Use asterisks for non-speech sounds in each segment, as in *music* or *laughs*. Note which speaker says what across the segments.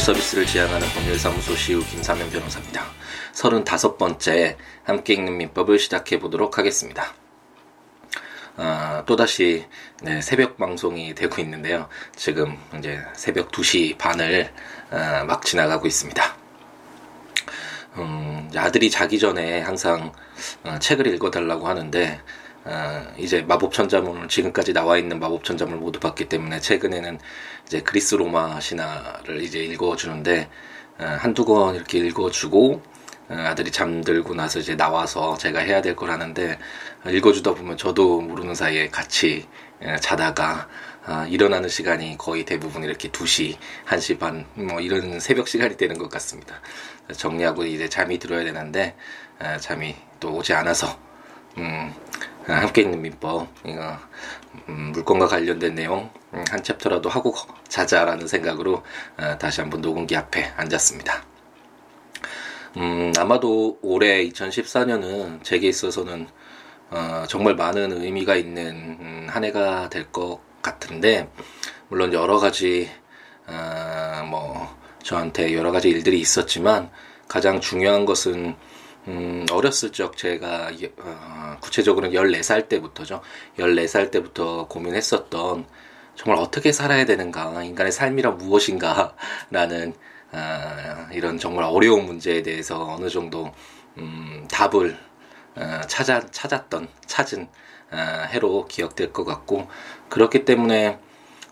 Speaker 1: 서비스를 지향하는 법률사무소 시우 김사면 변호사입니다. 35번째 함께 읽는 민법을 시작해 보도록 하겠습니다. 어, 또다시 네, 새벽 방송이 되고 있는데요. 지금 이제 새벽 2시 반을 어, 막 지나가고 있습니다. 음, 아들이 자기 전에 항상 어, 책을 읽어달라고 하는데 어, 이제 마법 천자문을 지금까지 나와 있는 마법 천자문을 모두 봤기 때문에 최근에는 이제 그리스 로마 신화를 이제 읽어주는데 어, 한두 권 이렇게 읽어주고 어, 아들이 잠들고 나서 이제 나와서 제가 해야 될 걸 하는데 읽어주다 보면 저도 모르는 사이에 같이 어, 자다가 어, 일어나는 시간이 거의 대부분 이렇게 2시, 1시 반, 뭐 이런 새벽 시간이 되는 것 같습니다. 정리하고 이제 잠이 들어야 되는데, 어, 잠이 또 오지 않아서, 음, 함께 있는 민법, 이거, 음, 물건과 관련된 내용, 음, 한 챕터라도 하고 자자라는 생각으로, 어, 다시 한번 녹음기 앞에 앉았습니다. 음, 아마도 올해 2014년은 제게 있어서는 어, 정말 많은 의미가 있는 음, 한 해가 될 것 같은데 물론 여러 가지 어, 뭐 저한테 여러 가지 일들이 있었지만 가장 중요한 것은 음, 어렸을 적 제가 어, 구체적으로는 14살 때부터죠. 14살 때부터 고민했었던 정말 어떻게 살아야 되는가, 인간의 삶이란 무엇인가 라는 어, 이런 정말 어려운 문제에 대해서 어느 정도 음, 답을 어, 찾아 찾았던 찾은 어, 해로 기억될 것 같고 그렇기 때문에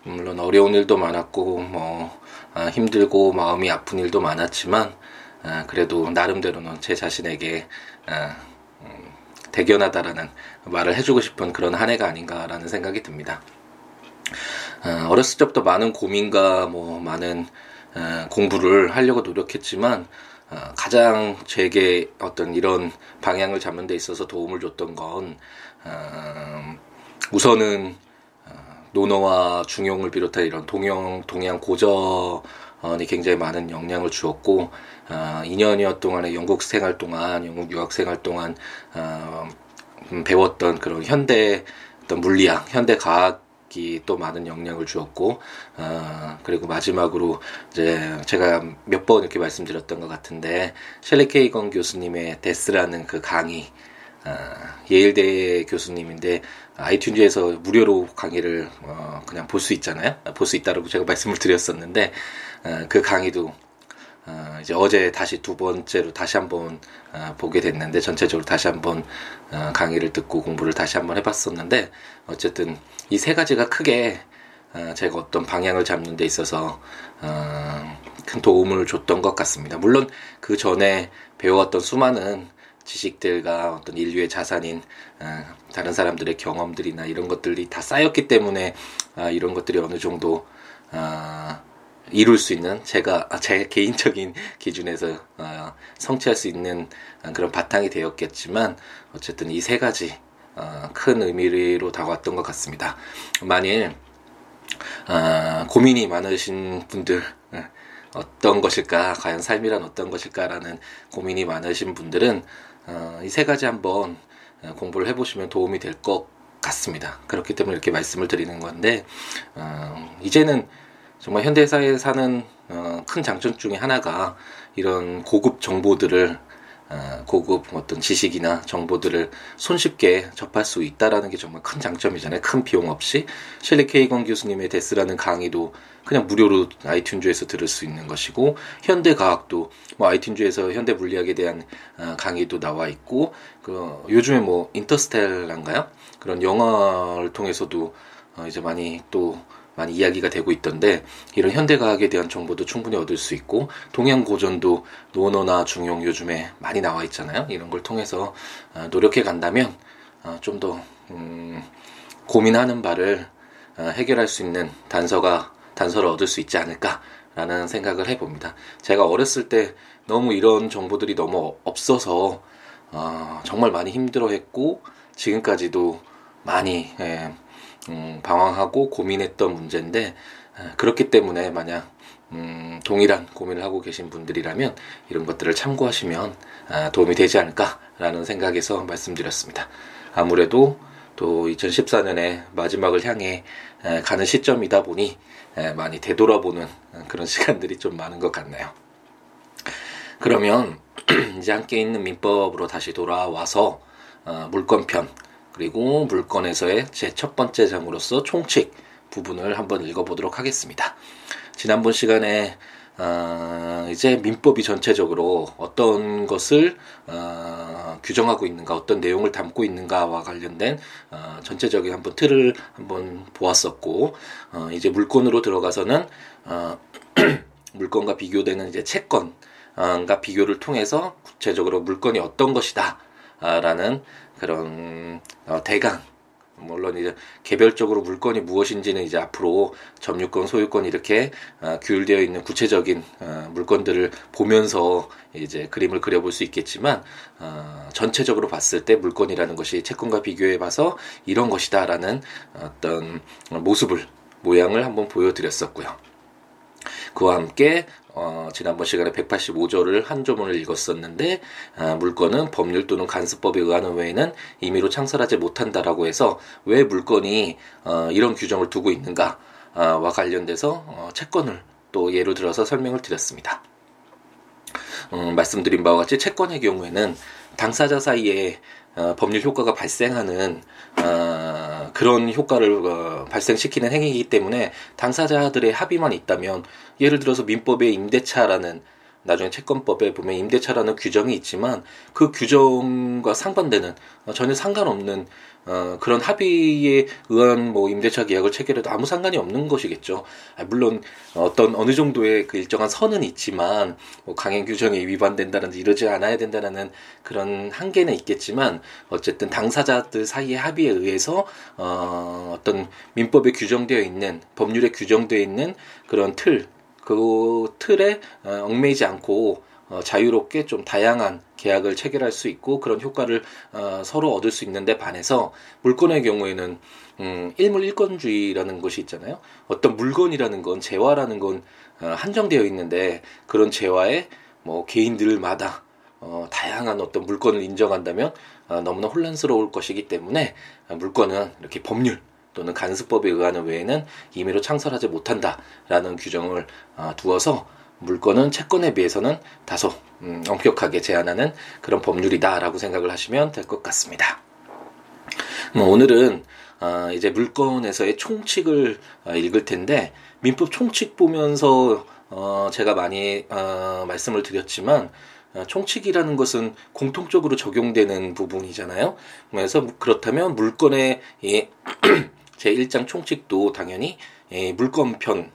Speaker 1: 물론 어려운 일도 많았고 뭐 어, 힘들고 마음이 아픈 일도 많았지만 어, 그래도 나름대로는 제 자신에게 어, 음, 대견하다라는 말을 해주고 싶은 그런 한 해가 아닌가라는 생각이 듭니다. 어, 어렸을 때부터 많은 고민과 뭐 많은 어, 공부를 하려고 노력했지만 어, 가장 제게 어떤 이런 방향을 잡는 데 있어서 도움을 줬던 건 어, 우선은 논어와 중용을 비롯한 이런 동양 동양 고 전이 굉장히 많은 영향을 주었고 어, 2년여 동안의 영국 생활 동안 영국 유학 생활 동안 어, 배웠던 그런 현대 어떤 물리학, 현대 과학 또 많은 영향을 주었고 어, 그리고 마지막으로 이제 제가 몇 번 이렇게 말씀드렸던 것 같은데 셸리 케이건 교수님의 데스라는 그 강의 어, 예일대 교수님인데 아이튠즈에서 무료로 강의를 어, 그냥 볼 수 있잖아요? 볼 수 있다라고 제가 말씀을 드렸었는데 어, 그 강의도 어, 이제 어제 다시 두 번째로 다시 한번 어, 보게 됐는데 전체적으로 다시 한번 어, 강의를 듣고 공부를 다시 한번 해봤었는데 어쨌든 이 세 가지가 크게 어, 제가 어떤 방향을 잡는 데 있어서 어, 큰 도움을 줬던 것 같습니다. 물론 그 전에 배워왔던 수많은 지식들과 어떤 인류의 자산인 어, 다른 사람들의 경험들이나 이런 것들이 다 쌓였기 때문에 어, 이런 것들이 어느 정도 어, 이룰 수 있는 제가 제 개인적인 기준에서 어, 성취할 수 있는 그런 바탕이 되었겠지만 어쨌든 이 세 가지 어, 큰 의미로 다가왔던 것 같습니다. 만일 어, 고민이 많으신 분들 어, 어떤 것일까 과연 삶이란 어떤 것일까라는 고민이 많으신 분들은 어, 이세 가지 한번 어, 공부를 해보시면 도움이 될 것 같습니다. 그렇기 때문에 이렇게 말씀을 드리는 건데 이제는 정말 현대사에 사는 어, 큰 장점 중에 하나가 이런 고급 정보들을 어, 고급 어떤 지식이나 정보들을 손쉽게 접할 수 있다라는 게 정말 큰 장점이잖아요. 큰 비용 없이 실리 케이건 교수님의 데스라는 강의도 그냥 무료로 아이튠즈에서 들을 수 있는 것이고 현대 과학도 뭐 아이튠즈에서 현대 물리학에 대한 어, 강의도 나와 있고 그 요즘에 뭐 인터스텔라인가요? 그런 영화를 통해서도 어, 이제 많이 또 많이 이야기가 되고 있던데 이런 현대과학에 대한 정보도 충분히 얻을 수 있고 동양 고전도 논어나 중용 요즘에 많이 나와 있잖아요. 이런 걸 통해서 어, 노력해 간다면 어, 좀더 음, 고민하는 바를 어, 해결할 수 있는 단서가 단서를 얻을 수 있지 않을까라는 생각을 해봅니다. 제가 어렸을 때 너무 이런 정보들이 너무 없어서 정말 많이 힘들어했고 지금까지도 많이 예, 음, 방황하고 고민했던 문제인데 아, 그렇기 때문에 만약 음, 동일한 고민을 하고 계신 분들이라면 이런 것들을 참고하시면 아, 도움이 되지 않을까라는 생각에서 말씀드렸습니다. 아무래도 또 2014년에 마지막을 향해 가는 시점이다 보니 많이 되돌아보는 그런 *laughs* 시간들이 좀 많은 것 같네요. 그러면 *clears throat* 이제 함께 있는 민법으로 다시 돌아와서 어, 물건편 그리고 물건에서의 제 첫 번째 장으로서 총칙 부분을 한번 읽어보도록 하겠습니다. 지난번 시간에 어, 이제 민법이 전체적으로 어떤 것을 어, 규정하고 있는가, 어떤 내용을 담고 있는가와 관련된 어, 전체적인 한번 틀을 한번 보았었고, 어, 이제 물건으로 들어가서는 어, *clears throat* 물건과 비교되는 이제 채권과 비교를 통해서 구체적으로 물건이 어떤 것이다. 라는 그런 어, 대강 물론 이제 개별적으로 물건이 무엇인지는 이제 앞으로 점유권, 소유권 이렇게 어, 규율되어 있는 구체적인 어, 물건들을 보면서 이제 그림을 그려볼 수 있겠지만 어, 전체적으로 봤을 때 물건이라는 것이 채권과 비교해 봐서 이런 것이다라는 어떤 모습을 모양을 한번 보여드렸었고요. 그와 함께 어, 지난번 시간에 185조를 한 조문을 읽었었는데 아, 물건은 법률 또는 간수법에 의하는 외에는 임의로 창설하지 못한다라고 해서 왜 물건이 어, 이런 규정을 두고 있는가와 관련돼서 어, 채권을 또 예로 들어서 설명을 드렸습니다. 음, 말씀드린 바와 같이 채권의 경우에는 당사자 사이에 어, 법률 효과가 발생하는 어, 그런 효과를 어, 발생시키는 행위이기 때문에 당사자들의 합의만 있다면 예를 들어서 민법의 임대차라는 나중에 채권법에 보면 임대차라는 규정이 있지만 그 규정과 상반되는 어, 전혀 상관없는 어, 그런 합의에 의한 뭐 임대차 계약을 체결해도 아무 상관이 없는 것이겠죠. 아, 물론 어떤 어느 정도의 그 일정한 선은 있지만 뭐 강행 규정에 위반된다든지 이러지 않아야 된다는 그런 한계는 있겠지만 어쨌든 당사자들 사이의 합의에 의해서 어, 어떤 민법에 규정되어 있는 법률에 규정되어 있는 그런 틀 그 틀에 어, 얽매이지 않고 어, 자유롭게 좀 다양한 계약을 체결할 수 있고 그런 효과를 어, 서로 얻을 수 있는데 반해서 물건의 경우에는 음, 일물 일건주의라는 것이 있잖아요. 어떤 물건이라는 건 재화라는 건 어, 한정되어 있는데 그런 재화에 뭐 개인들마다 어, 다양한 어떤 물건을 인정한다면 어, 너무나 혼란스러울 것이기 때문에 어, 물건은 이렇게 법률 또는 간수법에 의하는 외에는 임의로 창설하지 못한다라는 규정을 어, 두어서 물건은 채권에 비해서는 다소 음, 엄격하게 제한하는 그런 법률이다라고 생각을 하시면 될 것 같습니다. 뭐 오늘은 어, 이제 물건에서의 총칙을 어, 읽을 텐데 민법 총칙 보면서 어, 제가 많이 어, 말씀을 드렸지만 어, 총칙이라는 것은 공통적으로 적용되는 부분이잖아요. 그래서 그렇다면 물건의 *clears throat* 이 제1장 총칙도 당연히 물건편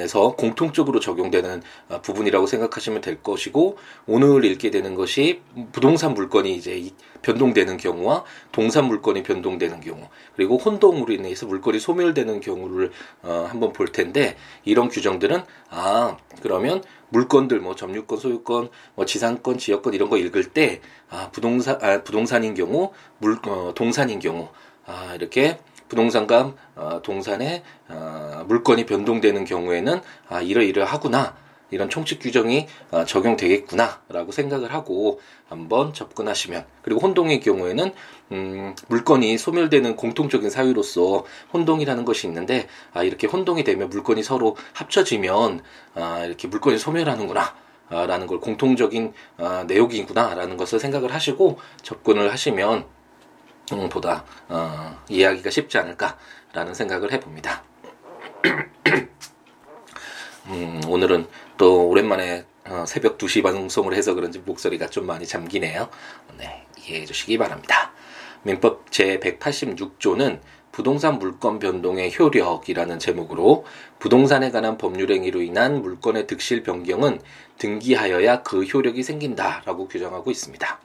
Speaker 1: 에서 공통적으로 적용되는 어, 부분이라고 생각하시면 될 것이고 오늘 읽게 되는 것이 부동산 물건이 이제 변동되는 경우와 동산 물건이 변동되는 경우 그리고 혼동으로 인해서 물건이 소멸되는 경우를 어, 한번 볼 텐데 이런 규정들은 아 그러면 물건들 뭐 점유권 소유권 뭐 지상권 지역권 이런 거 읽을 때 아 부동산 아 부동산인 경우 물 어, 동산인 경우 아 이렇게 부동산과 어, 동산의 어, 물건이 변동되는 경우에는 아, 이러이러하구나. 이런 총칙 규정이 어, 적용되겠구나라고 생각을 하고 한번 접근하시면. 그리고 혼동의 경우에는 음, 물건이 소멸되는 공통적인 사유로서 혼동이라는 것이 있는데 아, 이렇게 혼동이 되면 물건이 서로 합쳐지면 아, 이렇게 물건이 소멸하는구나. 라는 걸 공통적인 아, 내용이구나라는 것을 생각을 하시고 접근을 하시면 보다 어, 이해하기가 쉽지 않을까라는 생각을 해봅니다. *clears throat* 음, 오늘은 또 오랜만에 어, 새벽 2시 방송을 해서 그런지 목소리가 좀 많이 잠기네요. 네, 이해해 주시기 바랍니다. 민법 제186조는 부동산 물건 변동의 효력이라는 제목으로 부동산에 관한 법률 행위로 인한 물건의 득실 변경은 등기하여야 그 효력이 생긴다라고 규정하고 있습니다.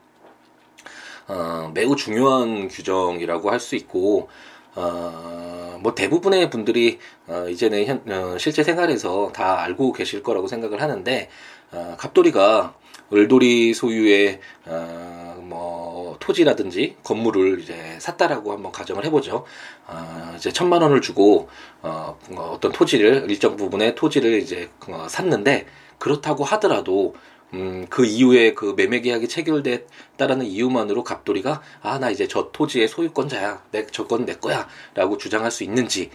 Speaker 1: 어, 매우 중요한 규정이라고 할 수 있고 어, 뭐 대부분의 분들이 어, 이제는 현, 어, 실제 생활에서 다 알고 계실 거라고 생각을 하는데 어, 갑돌이가 을돌이 소유의 어, 뭐 토지라든지 건물을 이제 샀다라고 한번 가정을 해보죠. 어, 이제 천만 원을 주고 어, 어떤 토지를 일정 부분의 토지를 이제 어, 샀는데 그렇다고 하더라도 음, 그 이후에 그 매매 계약이 체결됐다라는 이유만으로 갑돌이가 아 나 이제 저 토지의 소유권자야 내 저건 내 거야라고 주장할 수 있는지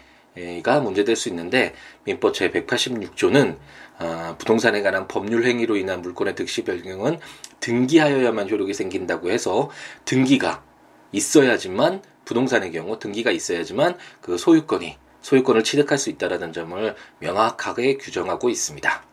Speaker 1: 가 문제될 수 있는데 민법 제 186조는 아, 부동산에 관한 법률 행위로 인한 물권의 득시 변경은 등기하여야만 효력이 생긴다고 해서 등기가 있어야지만 부동산의 경우 등기가 있어야지만 그 소유권이 소유권을 취득할 수 있다라는 점을 명확하게 규정하고 있습니다.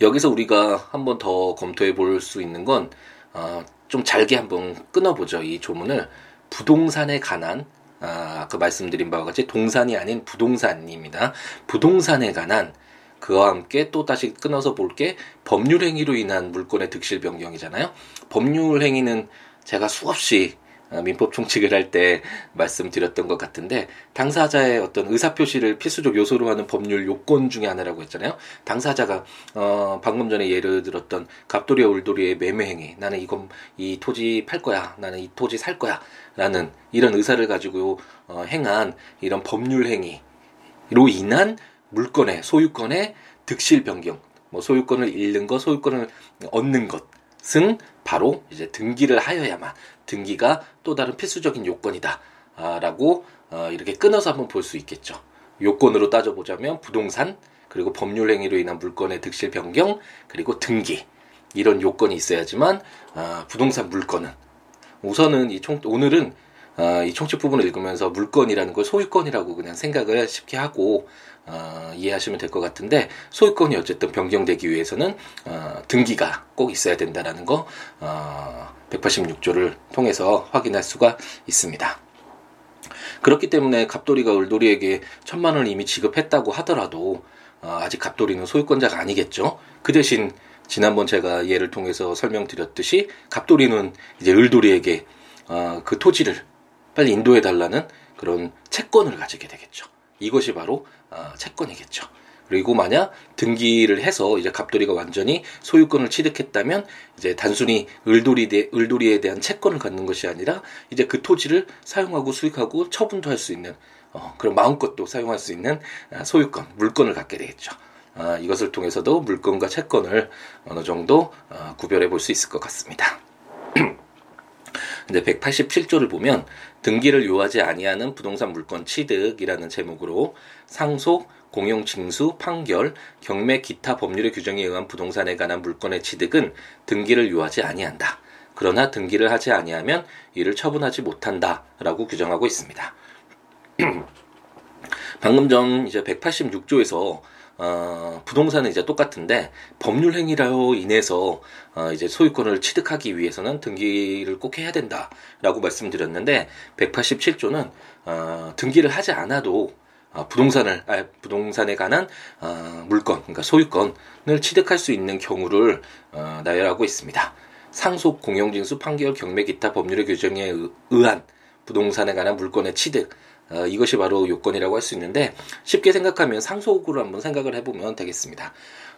Speaker 1: 여기서 우리가 한번 더 검토해 볼 수 있는 건, 어, 좀 잘게 한번 끊어보죠. 이 조문을. 부동산에 관한, 아, 그 말씀드린 바와 같이 동산이 아닌 부동산입니다. 부동산에 관한 그와 함께 또 다시 끊어서 볼 게 법률 행위로 인한 물권의 득실 변경이잖아요. 법률 행위는 제가 수없이 어, 민법 총칙을 할 때 말씀드렸던 것 같은데 당사자의 어떤 의사 표시를 필수적 요소로 하는 법률 요건 중에 하나라고 했잖아요. 당사자가 어 방금 전에 예를 들었던 갑돌이와 울돌이의 매매 행위 나는 이건 이 토지 팔 거야 나는 이 토지 살 거야 라는 이런 의사를 가지고 어 행한 이런 법률 행위로 인한 물건의 소유권의 득실 변경 뭐 소유권을 잃는 것 소유권을 얻는 것 은 바로 이제 등기를 하여야만 등기가 또 다른 필수적인 요건이다. 아, 라고 어, 이렇게 끊어서 한번 볼 수 있겠죠. 요건으로 따져보자면 부동산, 그리고 법률 행위로 인한 물건의 득실 변경, 그리고 등기. 이런 요건이 있어야지만 아, 부동산 물건은 우선은 이 총, 오늘은 어, 이 총칙 부분을 읽으면서 물건이라는 걸 소유권이라고 그냥 생각을 쉽게 하고 어, 이해하시면 될 것 같은데 소유권이 어쨌든 변경되기 위해서는 어, 등기가 꼭 있어야 된다라는 거 어, 186조를 통해서 확인할 수가 있습니다. 그렇기 때문에 갑돌이가 을돌이에게 천만 원을 이미 지급했다고 하더라도 어, 아직 갑돌이는 소유권자가 아니겠죠. 그 대신 지난번 제가 예를 통해서 설명드렸듯이 갑돌이는 이제 을돌이에게 어, 그 토지를 빨리 인도해 달라는 그런 채권을 가지게 되겠죠. 이것이 바로 어, 채권이겠죠. 그리고 만약 등기를 해서 이제 갑돌이가 완전히 소유권을 취득했다면 이제 단순히 을돌이 대, 을돌이에 대한 채권을 갖는 것이 아니라 이제 그 토지를 사용하고 수익하고 처분도 할 수 있는 어, 그런 마음껏 도 사용할 수 있는 아, 소유권, 물건을 갖게 되겠죠. 아, 이것을 통해서도 물건과 채권을 어느 정도 어, 구별해 볼 수 있을 것 같습니다. 근데 187조를 보면 등기를 요하지 아니하는 부동산 물건 취득이라는 제목으로 상속, 공용 징수, 판결, 경매 기타 법률의 규정에 의한 부동산에 관한 물건의 취득은 등기를 요하지 아니한다. 그러나 등기를 하지 아니하면 이를 처분하지 못한다라고 규정하고 있습니다. *clears throat* 방금 전 이제 186조에서 어, 부동산은 이제 똑같은데 법률 행위로 인해서 어, 이제 소유권을 취득하기 위해서는 등기를 꼭 해야 된다라고 말씀드렸는데 187조는 어, 등기를 하지 않아도 어, 부동산을 아, 부동산에 관한 어, 물건 그러니까 소유권을 취득할 수 있는 경우를 어, 나열하고 있습니다. 상속, 공용징수, 판결, 경매 기타 법률의 규정에 의한 부동산에 관한 물건의 취득 어, 이것이 바로 요건이라고 할 수 있는데 쉽게 생각하면 상속으로 한번 생각을 해보면 되겠습니다.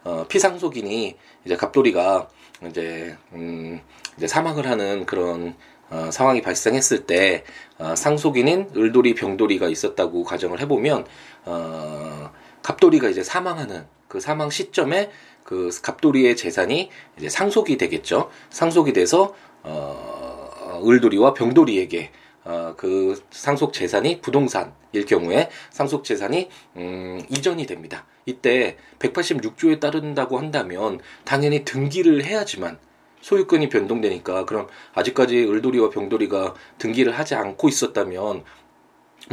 Speaker 1: 어, 피상속인이 이제 갑돌이가 이제 음, 이제 사망을 하는 그런 어, 상황이 발생했을 때 어, 상속인인 을돌이 병돌이가 있었다고 가정을 해보면 어, 갑돌이가 이제 사망하는 그 사망 시점에 그 갑돌이의 재산이 이제 상속이 되겠죠. 상속이 돼서 어, 을돌이와 병돌이에게 어, 그 상속 재산이 부동산일 경우에 상속 재산이 음, 이전이 됩니다. 이때 186조에 따른다고 한다면 당연히 등기를 해야지만 소유권이 변동되니까 그럼 아직까지 을돌이와 병돌이가 등기를 하지 않고 있었다면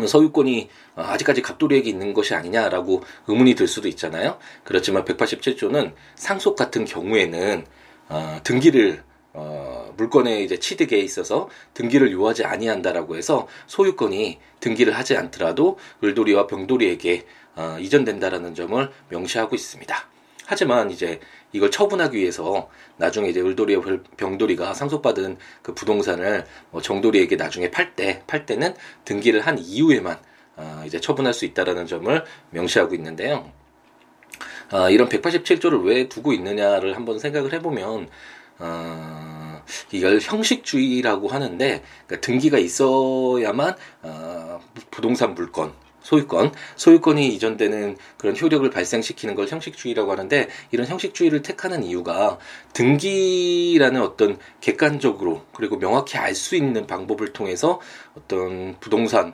Speaker 1: 소유권이 아직까지 갑돌이에게 있는 것이 아니냐라고 의문이 들 수도 있잖아요. 그렇지만 187조는 상속 같은 경우에는 어, 등기를 어, 물건의 이제 취득에 있어서 등기를 요하지 아니한다라고 해서 소유권이 등기를 하지 않더라도 을돌이와 병돌이에게 어, 이전된다라는 점을 명시하고 있습니다. 하지만 이제 이걸 처분하기 위해서 나중에 이제 을돌이와 병돌이가 상속받은 그 부동산을 뭐 정돌이에게 나중에 팔 때, 팔 때는 등기를 한 이후에만 어, 이제 처분할 수 있다라는 점을 명시하고 있는데요. 어, 이런 187조를 왜 두고 있느냐를 한번 생각을 해보면 어, 이걸 형식주의라고 하는데 그러니까 등기가 있어야만 어, 부동산 물건 소유권, 소유권이 이전되는 그런 효력을 발생시키는 걸 형식주의라고 하는데 이런 형식주의를 택하는 이유가 등기라는 어떤 객관적으로 그리고 명확히 알 수 있는 방법을 통해서 어떤 부동산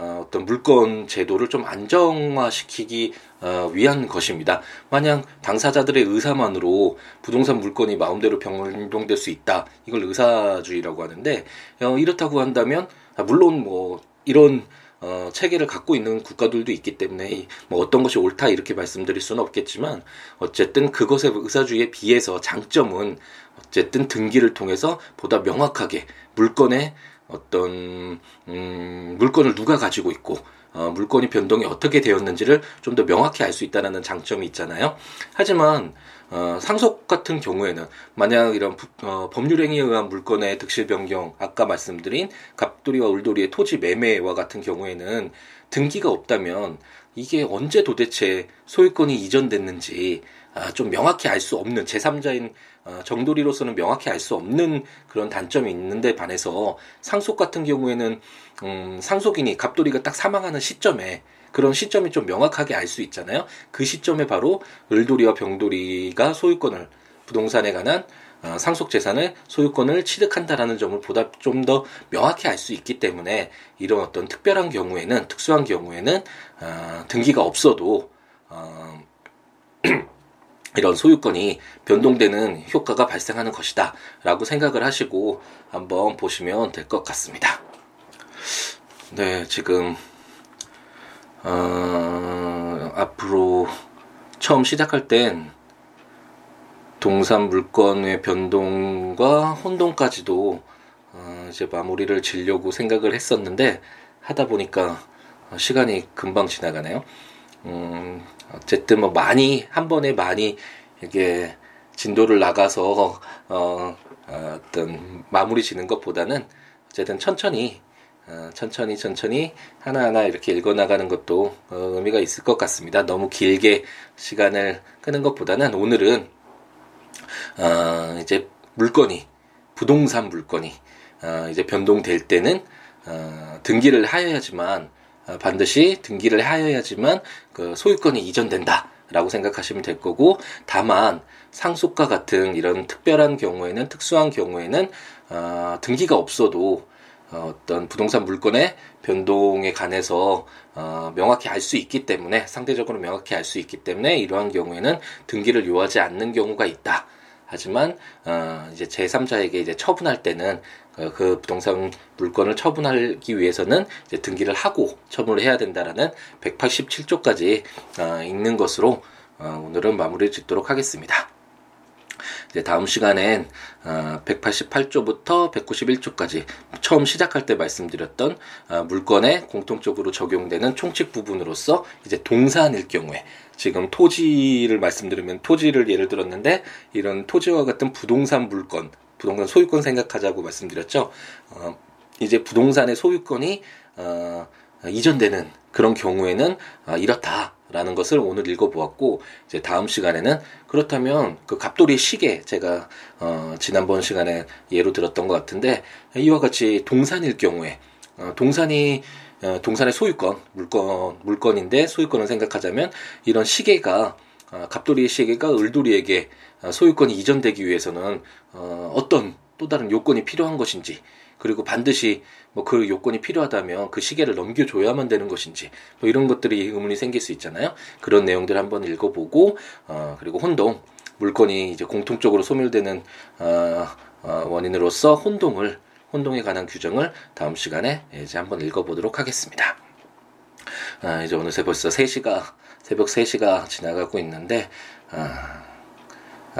Speaker 1: 어, 어떤 물건 제도를 좀 안정화시키기 어, 위한 것입니다. 만약 당사자들의 의사만으로 부동산 물건이 마음대로 변동될 수 있다. 이걸 의사주의라고 하는데 어, 이렇다고 한다면 아, 물론 뭐 이런 어, 체계를 갖고 있는 국가들도 있기 때문에 뭐 어떤 것이 옳다 이렇게 말씀드릴 수는 없겠지만 어쨌든 그것의 의사주의에 비해서 장점은 어쨌든 등기를 통해서 보다 명확하게 물건의 어떤 음, 물건을 누가 가지고 있고 어, 물건이 변동이 어떻게 되었는지를 좀 더 명확히 알 수 있다는 장점이 있잖아요. 하지만 어, 상속 같은 경우에는 만약 이런 부, 어, 법률행위에 의한 물건의 득실 변경, 아까 말씀드린 갑돌이와 을돌이의 토지 매매와 같은 경우에는 등기가 없다면 이게 언제 도대체 소유권이 이전됐는지 아, 좀 명확히 알 수 없는 제3자인 어, 정돌이로서는 명확히 알 수 없는 그런 단점이 있는데 반해서 상속 같은 경우에는 음, 상속인이 갑돌이가 딱 사망하는 시점에 그런 시점이 좀 명확하게 알 수 있잖아요. 그 시점에 바로 을돌이와 병돌이가 소유권을 부동산에 관한 어, 상속 재산을 소유권을 취득한다라는 점을 보다 좀 더 명확히 알 수 있기 때문에 이런 어떤 특별한 경우에는 특수한 경우에는 어, 등기가 없어도 어, *clears throat* 이런 소유권이 변동되는 효과가 발생하는 것이다 라고 생각을 하시고 한번 보시면 될 것 같습니다. 네, 지금 어, 앞으로 처음 시작할 땐 동산 물건의 변동과 혼동까지도 어, 이제 마무리를 지려고 생각을 했었는데 하다 보니까 시간이 금방 지나가네요. 음, 어쨌든 뭐 많이 한 번에 많이 이게 진도를 나가서 어, 어떤 마무리 지는 것보다는 어쨌든 천천히 어, 천천히 천천히 하나하나 이렇게 읽어 나가는 것도 어, 의미가 있을 것 같습니다. 너무 길게 시간을 끄는 것보다는 오늘은 어, 이제 물건이 부동산 물건이 어, 이제 변동될 때는 어, 등기를 하여야지만 어, 반드시 등기를 하여야지만 그 소유권이 이전된다 라고 생각하시면 될 거고 다만 상속과 같은 이런 특별한 경우에는 특수한 경우에는 어, 등기가 없어도 어, 어떤 부동산 물건의 변동에 관해서 어, 명확히 알 수 있기 때문에 상대적으로 명확히 알 수 있기 때문에 이러한 경우에는 등기를 요하지 않는 경우가 있다. 하지만 어, 이제 제3자에게 이제 처분할 때는 그, 그 부동산 물건을 처분하기 위해서는 등기를 하고 처분을 해야 된다라는 187조까지 어, 있는 것으로 어, 오늘은 마무리 짓도록 하겠습니다. 이제 다음 시간엔 어, 188조부터 191조까지 처음 시작할 때 말씀드렸던 어, 물건에 공통적으로 적용되는 총칙 부분으로서 이제 동산일 경우에 지금 토지를 말씀드리면 토지를 예를 들었는데 이런 토지와 같은 부동산 물건, 부동산 소유권 생각하자고 말씀드렸죠. 어, 이제 부동산의 소유권이 어, 이전되는 그런 경우에는 아, 이렇다라는 것을 오늘 읽어보았고 이제 다음 시간에는 그렇다면 그 갑돌이 시계 제가 어, 지난번 시간에 예로 들었던 것 같은데 이와 같이 동산일 경우에 어, 동산이 어, 동산의 소유권 물건 물건인데 소유권을 생각하자면 이런 시계가 어, 갑돌이의 시계가 을돌이에게 어, 소유권이 이전되기 위해서는 어, 어떤 또 다른 요건이 필요한 것인지 그리고 반드시 뭐 그 요건이 필요하다면 그 시계를 넘겨줘야만 되는 것인지 뭐 이런 것들이 의문이 생길 수 있잖아요. 그런 내용들 한번 읽어보고 어 그리고 혼동 물건이 이제 공통적으로 소멸되는 어, 어 원인으로서 혼동을 혼동에 관한 규정을 다음 시간에 이제 한번 읽어보도록 하겠습니다. 아, 이제 어느새 벌써 3시가 새벽 3시가 지나가고 있는데 아, 아,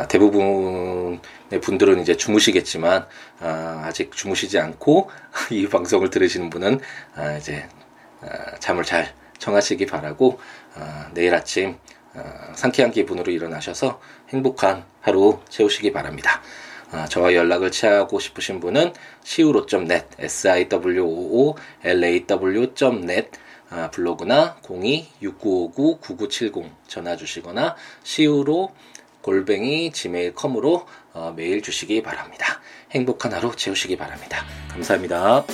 Speaker 1: 대부분의 분들은 이제 주무시겠지만 아, 아직 주무시지 않고 *laughs* 이 방송을 들으시는 분은 아, 이제 아, 잠을 잘 청하시기 바라고 아, 내일 아침 아, 상쾌한 기분으로 일어나셔서 행복한 하루 채우시기 바랍니다. 아, 저와 연락을 취하고 싶으신 분은 siwo.net, siwoolaw.net 아, 블로그나 02-6959-9970 전화 주시거나 siwo 골뱅이 gmail.com으로 어, 메일 주시기 바랍니다. 행복한 하루 채우시기 바랍니다. 감사합니다.